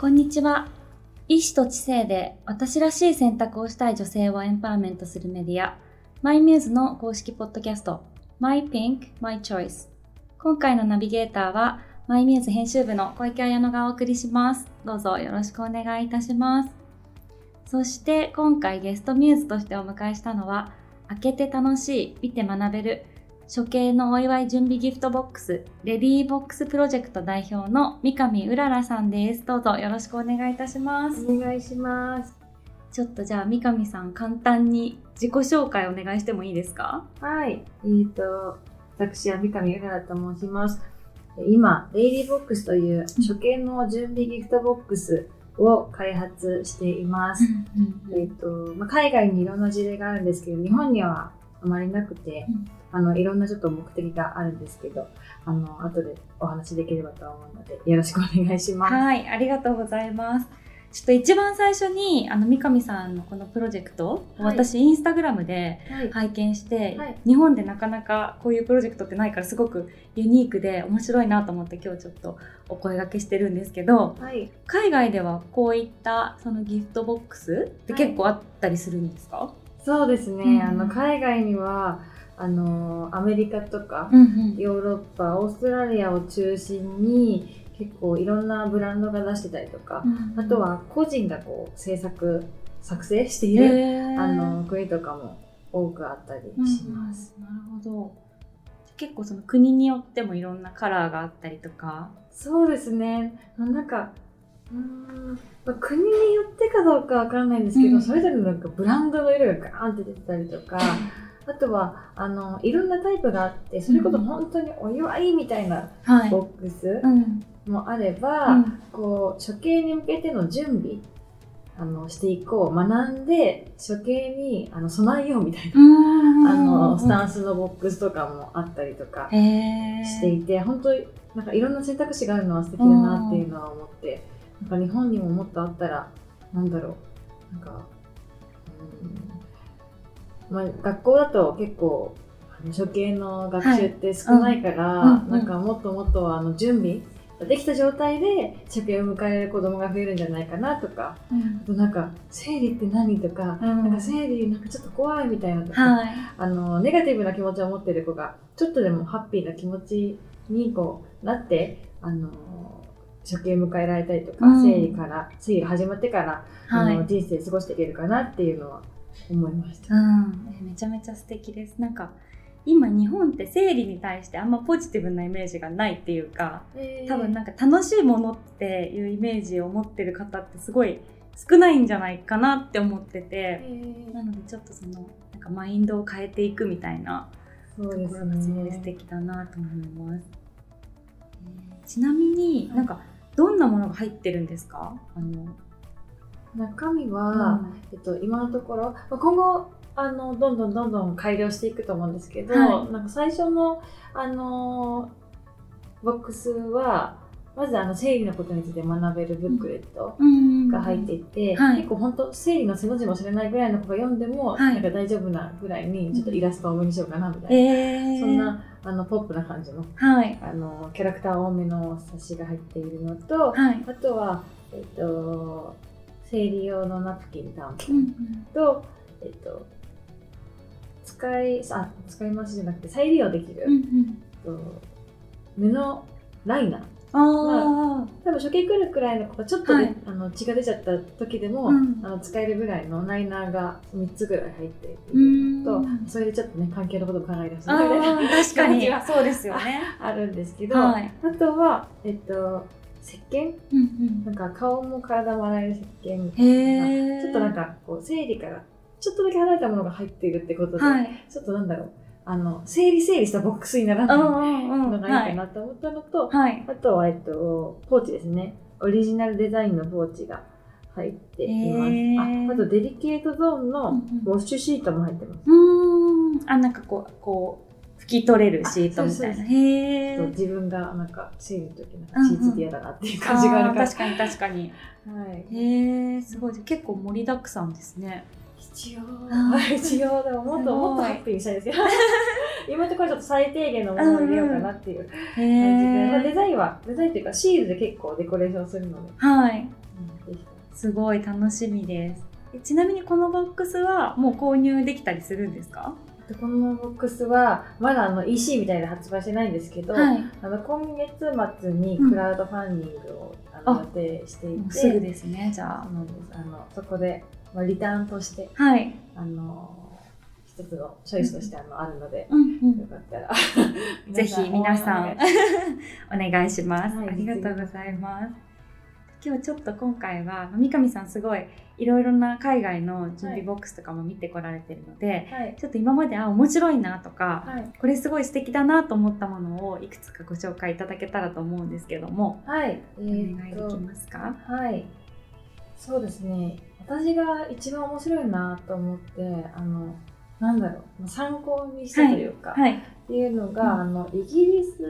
こんにちは。意志と知性で私らしい選択をしたい女性をエンパワーメントするメディア、マイミューズの公式ポッドキャスト、My Pink, My Choice。今回のナビゲーターは、マイミューズ編集部の小池彩乃がお送りします。どうぞよろしくお願いいたします。そして今回ゲストミューズとしてお迎えしたのは、開けて楽しい、見て学べる、初経のお祝い準備ギフトボックス、 READY BOX プロジェクト代表の三上うららさんです。どうぞよろしくお願いいたします。お願いします。ちょっとじゃあ三上さん簡単に自己紹介お願いしてもいいですか？はい。えっ、ー、と、私は三上うららと申します。今、レイディーボックスという処刑の準備ギフトボックスを開発しています。えっ、と、まあ、海外にいろんな事例があるんですけど、日本にはあまりなくて、うん。あの、いろんなちょっと目的があるんですけど、あの、後でお話できればと思うので、よろしくお願いします。はい、ありがとうございます。ちょっと一番最初に、あの、三上さんのこのプロジェクト、はい、私、インスタグラムで拝見して、はい、日本でなかなかこういうプロジェクトってないから、すごくユニークで面白いなと思って今日ちょっとお声がけしてるんですけど、はい、海外ではこういったそのギフトボックスって結構あったりするんですか、そうですね、うん、あの海外にはあのアメリカとか、うんうん、ヨーロッパオーストラリアを中心に結構いろんなブランドが出してたりとか、うんうん、あとは個人がこう制作作成しているあの国とかも多くあったりします。うんうん、なるほど。結構その国によってもいろんなカラーがあったりとか。そうですね。なんかうんまあ、国によってかどうかわからないんですけど、うん、それぞれのなんかブランドの色がガーンって出てたりとかあとはあのいろんなタイプがあってそれこそ本当にお祝いみたいなボックスもあれば、はいうん、こう処刑に向けての準備あのしていこう学んで処刑にあの備えようみたいなあのスタンスのボックスとかもあったりとかしていて本当になんかいろんな選択肢があるのは素敵だなっていうのは思ってなんか日本にももっとあったらなんだろう。なんか、うん。まあ、学校だと結構処刑の学習って少ないから、はい。うん、なんかもっともっとあの準備できた状態で処刑を迎える子供が増えるんじゃないかなとか、うん、あとなんか生理って何とか、うん、なんか生理なんかちょっと怖いみたいなとか、はい、あのネガティブな気持ちを持ってる子がちょっとでもハッピーな気持ちにこうなってあの処刑を迎えられたりとか、うん、生理から生理が始まってから、はい、あの人生過ごしていけるかなっていうのは思いました、うん、めちゃめちゃ素敵です。なんか今日本って生理に対してあんまポジティブなイメージがないっていうか、えー、多分なんか楽しいものっていうイメージを持ってる方ってすごい少ないんじゃないかなって思ってて、えー、なのでちょっとそのなんかマインドを変えていくみたいなところがすごい素敵だなと思います。えー、ちなみになんかどんなものが入ってるんですか？あの中身は、うん、えっと、今のところ、まあ、今後あのどんどんどんどん改良していくと思うんですけど、はい、なんか最初のあのボックスはまずあの生理のことについて学べるブックレットが入っていて、はい、結構本当生理の背の字も知らないぐらいの子が読んでも、はい、なんか大丈夫なぐらいにちょっとイラスト多めにしようかなみたいな、えー、そんなあのポップな感じの,、はい、あのキャラクター多めの冊子が入っているのと、はい、あとはえっ、と生理用のナプキンタンポンと、うんうん、えっと、使いあ使い回しじゃなくて再利用できる、うんうん、布ライナーあまあ、多分処刑来るくらいの子がちょっと、はい、あの血が出ちゃった時でも、うん、あの使えるぐらいのライナーが3つぐらい入っていると。それでちょっとね関係のことを考え出すみたいな確かに。そうですよねあるんですけど、はい、あとはえっと石鹸、うんうん、なんか顔も体も洗える石鹸みたいな。ちょっとなんかこう生理からちょっとだけ離れたものが入っているってことで、はい、ちょっとなんだろうあの整理整理したボックスにならないのがいいかなと思ったのと、はい、あとは、えっと、ポーチですねオリジナルデザインのポーチが入っています。ああとデリケートゾーンのウォッシュシートも入ってます。うん。あ、なんかこう、こう、き取れるシートみたいな。へえ。自分がなんか生理の時なんかチーズで嫌だなっていう感じがあるから。確かに確かに。はい。へえ、すごい。結構盛りだくさんですね。必要。必要でももっともっとハッピーにしたいですよ。今のところちょっと最低限のものを入れようかなっていう感じで、まあ、デザインは、デザインっていうかシールで結構デコレーションするので。はい。できたすごい楽しみです。えちなみにこのボックスはもう購入できたりするんですか？でこのボックスはまだあの EC みたいな発売してないんですけど、はい。あの今月末にクラウドファンディングを、あのあ予定していてすぐですね、じゃそうなんですあのそこで、まあ、リターンとしてあ。はい。あの一つのチョイスとしてあの、あるので、うんうんよかったら ぜひ皆さんお願いします、はいありがとうございます。今日ちょっと今回は三上さんすごいいろいろな海外の準備ボックスとかも見てこられてるので、はいちょっと今まであ面白いなとか、はいこれすごい素敵だなと思ったものをいくつかご紹介いただけたらと思うんですけども、はい、えおー願いできますか？はい。そうですね。私が一番面白いなと思って、あの、なんだろう、参考にしたというか、はい。っていうのが、うんあの、イギリス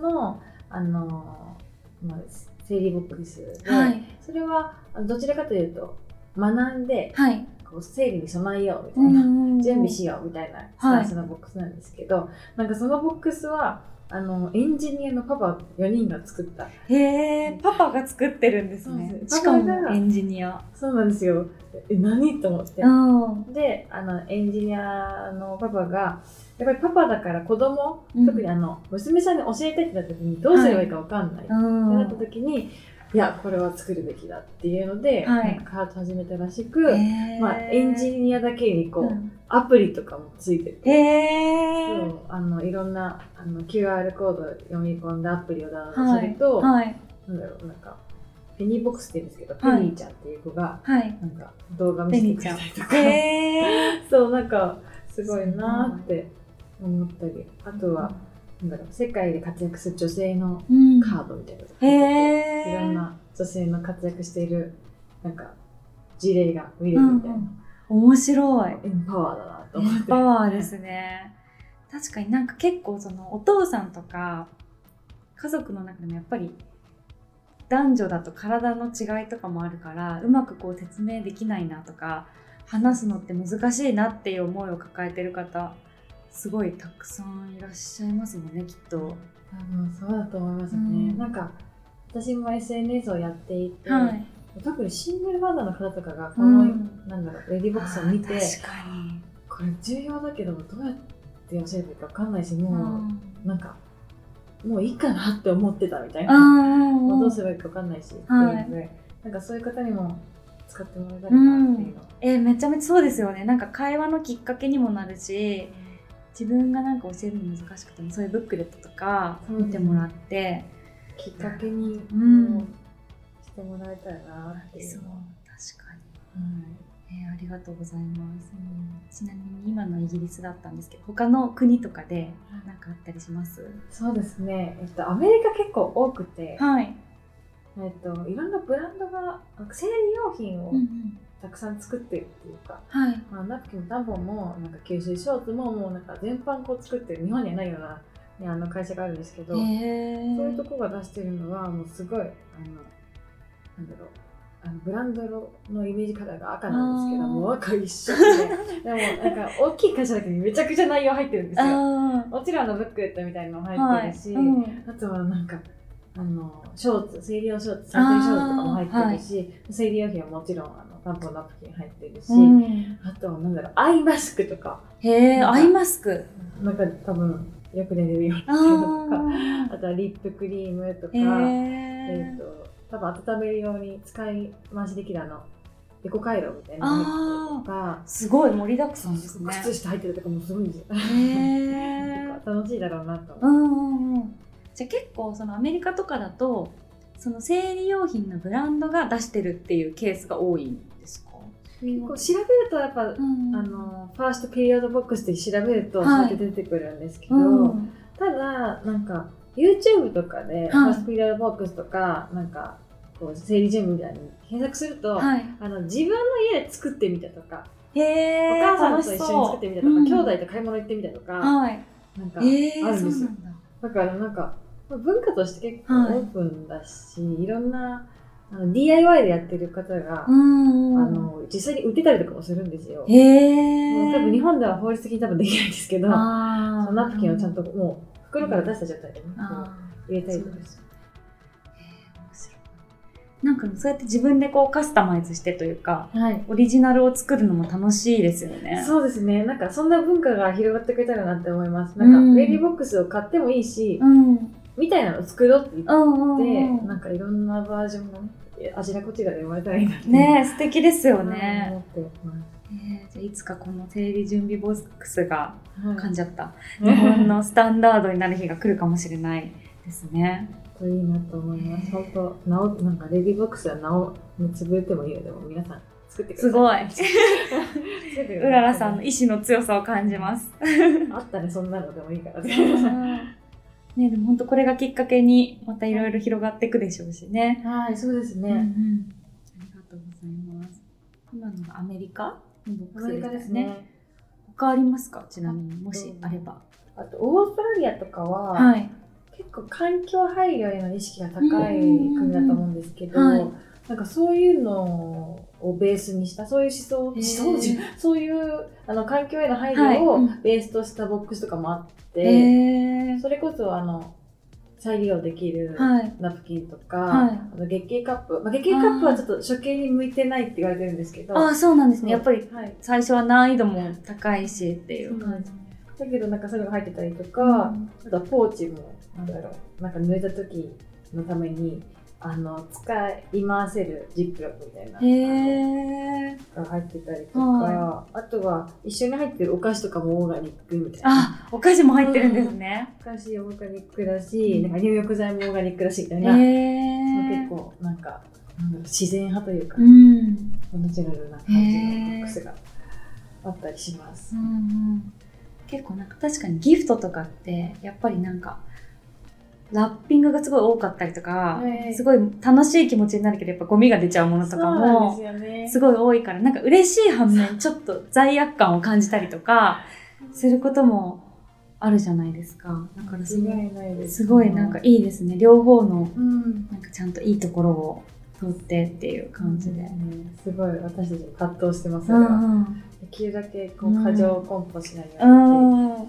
の、あの、まあ、整理ボックスで、はい。それは、どちらかというと、学んで、はい。こう整理に備えようみたいな、準準備しようみたいなスタンスのボックスなんですけど、なんかそのボックスは、あの、エンジニアのパパ4人が作ったへえ、パパが作ってるんですねしかもエンジニア。そうなんですよ。え、何？と思って。うん。で、あの、エンジニアのパパが、やっぱりパパだから子供、うん特にあの、娘さんに教えたいってなった時にどうすればいいかわかんない。ってうん。なった時に、いや、これは作るべきだっていうので、はい。なんかカート始めたらしく、へー。まあ、エンジニアだけにこう、うん。アプリとかもついてて、へー。そうあのいろんなあの QR コードを読み込んだアプリをダウンロードすると、はい。なんだろう、なんか、ペニーボックスって言うんですけど、はい。ペニーちゃんっていう子が、はい。なんか動画見せてくれたりとか、へー。そう、なんか、すごいなーって思ったり、あとは、なんだろう、世界で活躍する女性のうんカードみたいなのが入ってて、へーいろんな女性の活躍している、なんか、事例が見れるみたいな、うんうん面白い。エンパワーだなと思って。パワーですね。確かになんか結構そのお父さんとか家族の中でもやっぱり男女だと体の違いとかもあるからうまくこう説明できないなとか話すのって難しいなっていう思いを抱えてる方すごいたくさんいらっしゃいますもんねきっと。多分そうだと思いますね。うんなんか、私も SNS をやっていて、はい。特にシングルファーザーの方とかが、こうの、んなんだろう、レディーボックスを見て、あー確かに。これ重要だけど、どうやって教えればいいか分かんないし、もう、うんなんか、もういいかなって思ってたみたいあな。ーもうどうすればいいか分かんないし、はいっていうのでなんかそういう方にも使ってもらえたらなっていうの。えーめちゃめちゃそうですよねなんか会話のきっかけにもなるし自分がなんか教えるの難しくてもそういうブックレットとか見てもらって、きっかけに、うん。してもらえたらなってそう。確かはいに、えーありがとうございます、ちなみに今のイギリスだったんですけど他の国とかで何かあったりします？そうですね、えっと、アメリカ結構多くて、はい、えっと、いろんなブランドが生理用品をうんうんたくさん作ってるっていうか、はい。まあ、ナプキンもタンポンもなんか吸水ショーツももうなんか全般こう作ってる日本にはないような、ね、あの会社があるんですけど、そういうとこが出してるのはもうすごいあのなんだろうあのブランドのイメージカラーが赤なんですけどもう赤一色で。でもなんか大きい会社だけどめちゃくちゃ内容入ってるんですよ。あもちろんあのブックレットみたいなのもー入ってるし、うん。あとはなんかあのショーツ生理用ショーツサテンショーツとかも入ってるし、生理用品はもちろんあのタンポンナプキン入ってるし、うん。あとはなんだろうアイマスクとか。へえアイマスク。なんか多分よく寝れるようあな。のとかー。あとはリップクリームとか、へええっ、と多分温めるように使い回しできるあのエコ回路みたいなのが入っとか。すごい盛りだくさんですね。靴下入ってるとかもすごいんです。よ。へとか楽しいだろうなとう思うんうん。じゃあ結構そのアメリカとかだとその生理用品のブランドが出してるっていうケースが多い。ん結構調べるとやっぱ、うんあのファーストピリオドボックスで調べるとはい。そうやって出てくるんですけど、うん。ただなんか YouTube とかで、ファーストピリオドボックスとかなんかこう生理準備みたいに検索すると、はい。あの自分の家で作ってみたとか、お母さんと一緒に作ってみたとか、兄弟と買い物行ってみたとか、はい。なんかあるんですよ。だ。だからなんかまあ文化として結構はい。オープンだし、い、ろんなあの DIY でやってる方が、うんあの実際に売ってたりとかもするんですよ。へ多分日本では法律的に多分できないんですけど、そあのナプキンをちゃんとともう袋から出した状態でね、入れたりとかそうですへえ面白いなんかそうやって自分でこうカスタマイズしてというか、はい。オリジナルを作るのも楽しいですよね。そうですね。なんかそんな文化が広がってくれたらなって思います。なんか、うんレディーボックスを買ってもいいし、うん。うんみたいなのを作ろうって言って、うんうん。なんかいろんなバージョンのあちらこちらで生まれたらいいなって。ねえ、素敵ですよ思ね。ってます。えーじゃあいつかこの生理準備ボックスがはい噛んじゃった。日本のスタンダードになる日が来るかもしれないですね。といいなと思います。本当、なお、なんかレディーボックスはなお、潰れてもいいので、も皆さん作ってください。すごいうららさんの意志の強さを感じます。あったね、そんなのでもいいからね。ねでも本当これがきっかけにまたいろいろ広がっていくでしょうしね。はい、そうですうんうんね。ありがとうございます。今のがアメリカ？のボックスアメリカでね。ですすね。他ありますか？ちなみに、もしあれば。あと、オーストラリアとかは、はい。結構環境配慮への意識が高い国だと思うんですけど、うんはいなんかそういうのをベースにした、そういう思想、思想そういうあの環境への配慮をベースとしたボックスとかもあって、それこそあの再利用できるはい。ナプキンとか、はい。あの月経カップ、まあ、月経カップはちょっと処刑に向いてないって言われてるんですけど、ああ、そうなんですね。やっぱりはい、最初は難易度も高いしっていう。感じ。だけどなんかそういうのが入ってたりとか、うん。あとはポーチも、なんだろう、なんか濡れた時のために、あの、使い回せるジップロックみたいなが入ってたりとか、はあとは一緒に入ってるお菓子とかもオーガニックみたいな。あ、お菓子も入ってるんですね。お菓子オーガニックだし、なんか入浴剤もオーガニックだしみたいへな、ー。結構なんか、なんだろう自然派というか、うん。ナチュラルな感じのボックスがあったりしますう。んうん結構なんか確かにギフトとかってやっぱりなんかラッピングがすごい多かったりとか、はい。すごい楽しい気持ちになるけどやっぱゴミが出ちゃうものとかもですごい多いからなんか嬉しい反面ちょっと罪悪感を感じたりとかすることもあるじゃないですか。だからすごいす。すごいなんかいいですね。両方のうん。なんかちゃんといいところを通ってっていう感じで。うんすごい私たちも葛藤してますうが、ん。できるだけこう過剰コンポしないようう。にん。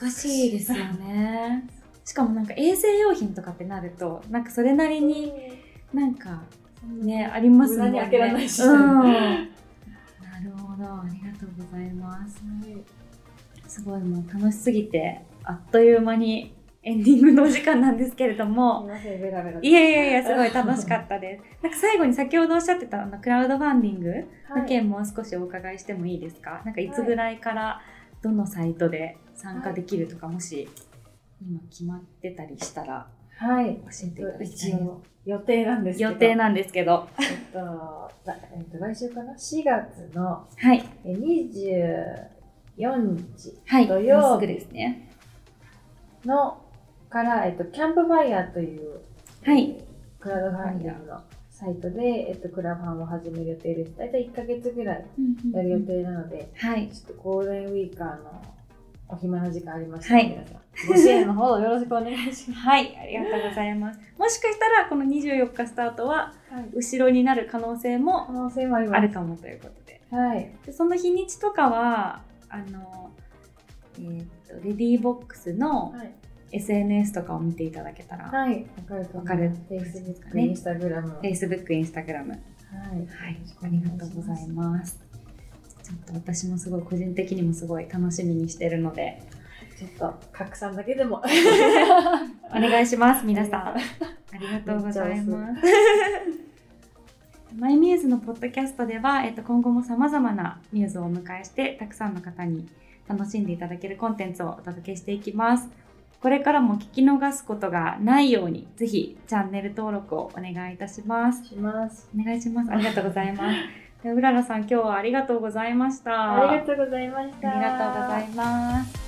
難しいですよね。しかもなんか衛生用品とかってなるとなんかそれなりになんかねありますもんね。開けられないしうん、なるほど。ありがとうございます。すごいもう楽しすぎてあっという間にエンディングのお時間なんですけれどすもベラベラいやいやいや、すごい楽しかったです。なんか最後に先ほどおっしゃってたあのクラウドファンディングの件もう少しお伺いしてもいいですか、なんかいつぐらいからどのサイトで参加できるとか、もし今決まってたりしたらはい、教えていただきたい予定なんですけど予定なんですけど。えっと、なえっと、来週かな？4月のはい。え24日はい。土曜日ですね。のから、えっと、キャンプファイヤーという、はいクラウドファンディングのサイトで、えっと、クラファンを始める予定です。大体1ヶ月ぐらいやる予定なので、はい。ちょっとゴールデンウィーカーのお暇な時間ありましたはいら、皆さん、ご支援のほどよろしくお願いしまはい。ありがとうございます。もしかしたら、この24日スタートは。後ろになる可能性も可能性もあるかもということで。はい。でその日にちとかはあの、えーっとレディーボックスのはい。SNS とかを見ていただけたら、はい。わかると思いますわかる Facebook、ね Instagram。Facebook、Instagram はい。はい、ありがとうございます。ちょっと私もすごい個人的にもすごい楽しみにしてるのでちょっと拡散だけでも。お願いします 皆さんありがとうございます。マイミューズのポッドキャストでは、えっと、今後もさまざまなミューズをお迎えしてたくさんの方に楽しんでいただけるコンテンツをお届けしていきます。これからも聞き逃すことがないようにぜひチャンネル登録をお願いいたします。します。お願いします。ありがとうございます。でうららさん今日はありがとうございました。ありがとうございました。ありがとうございます。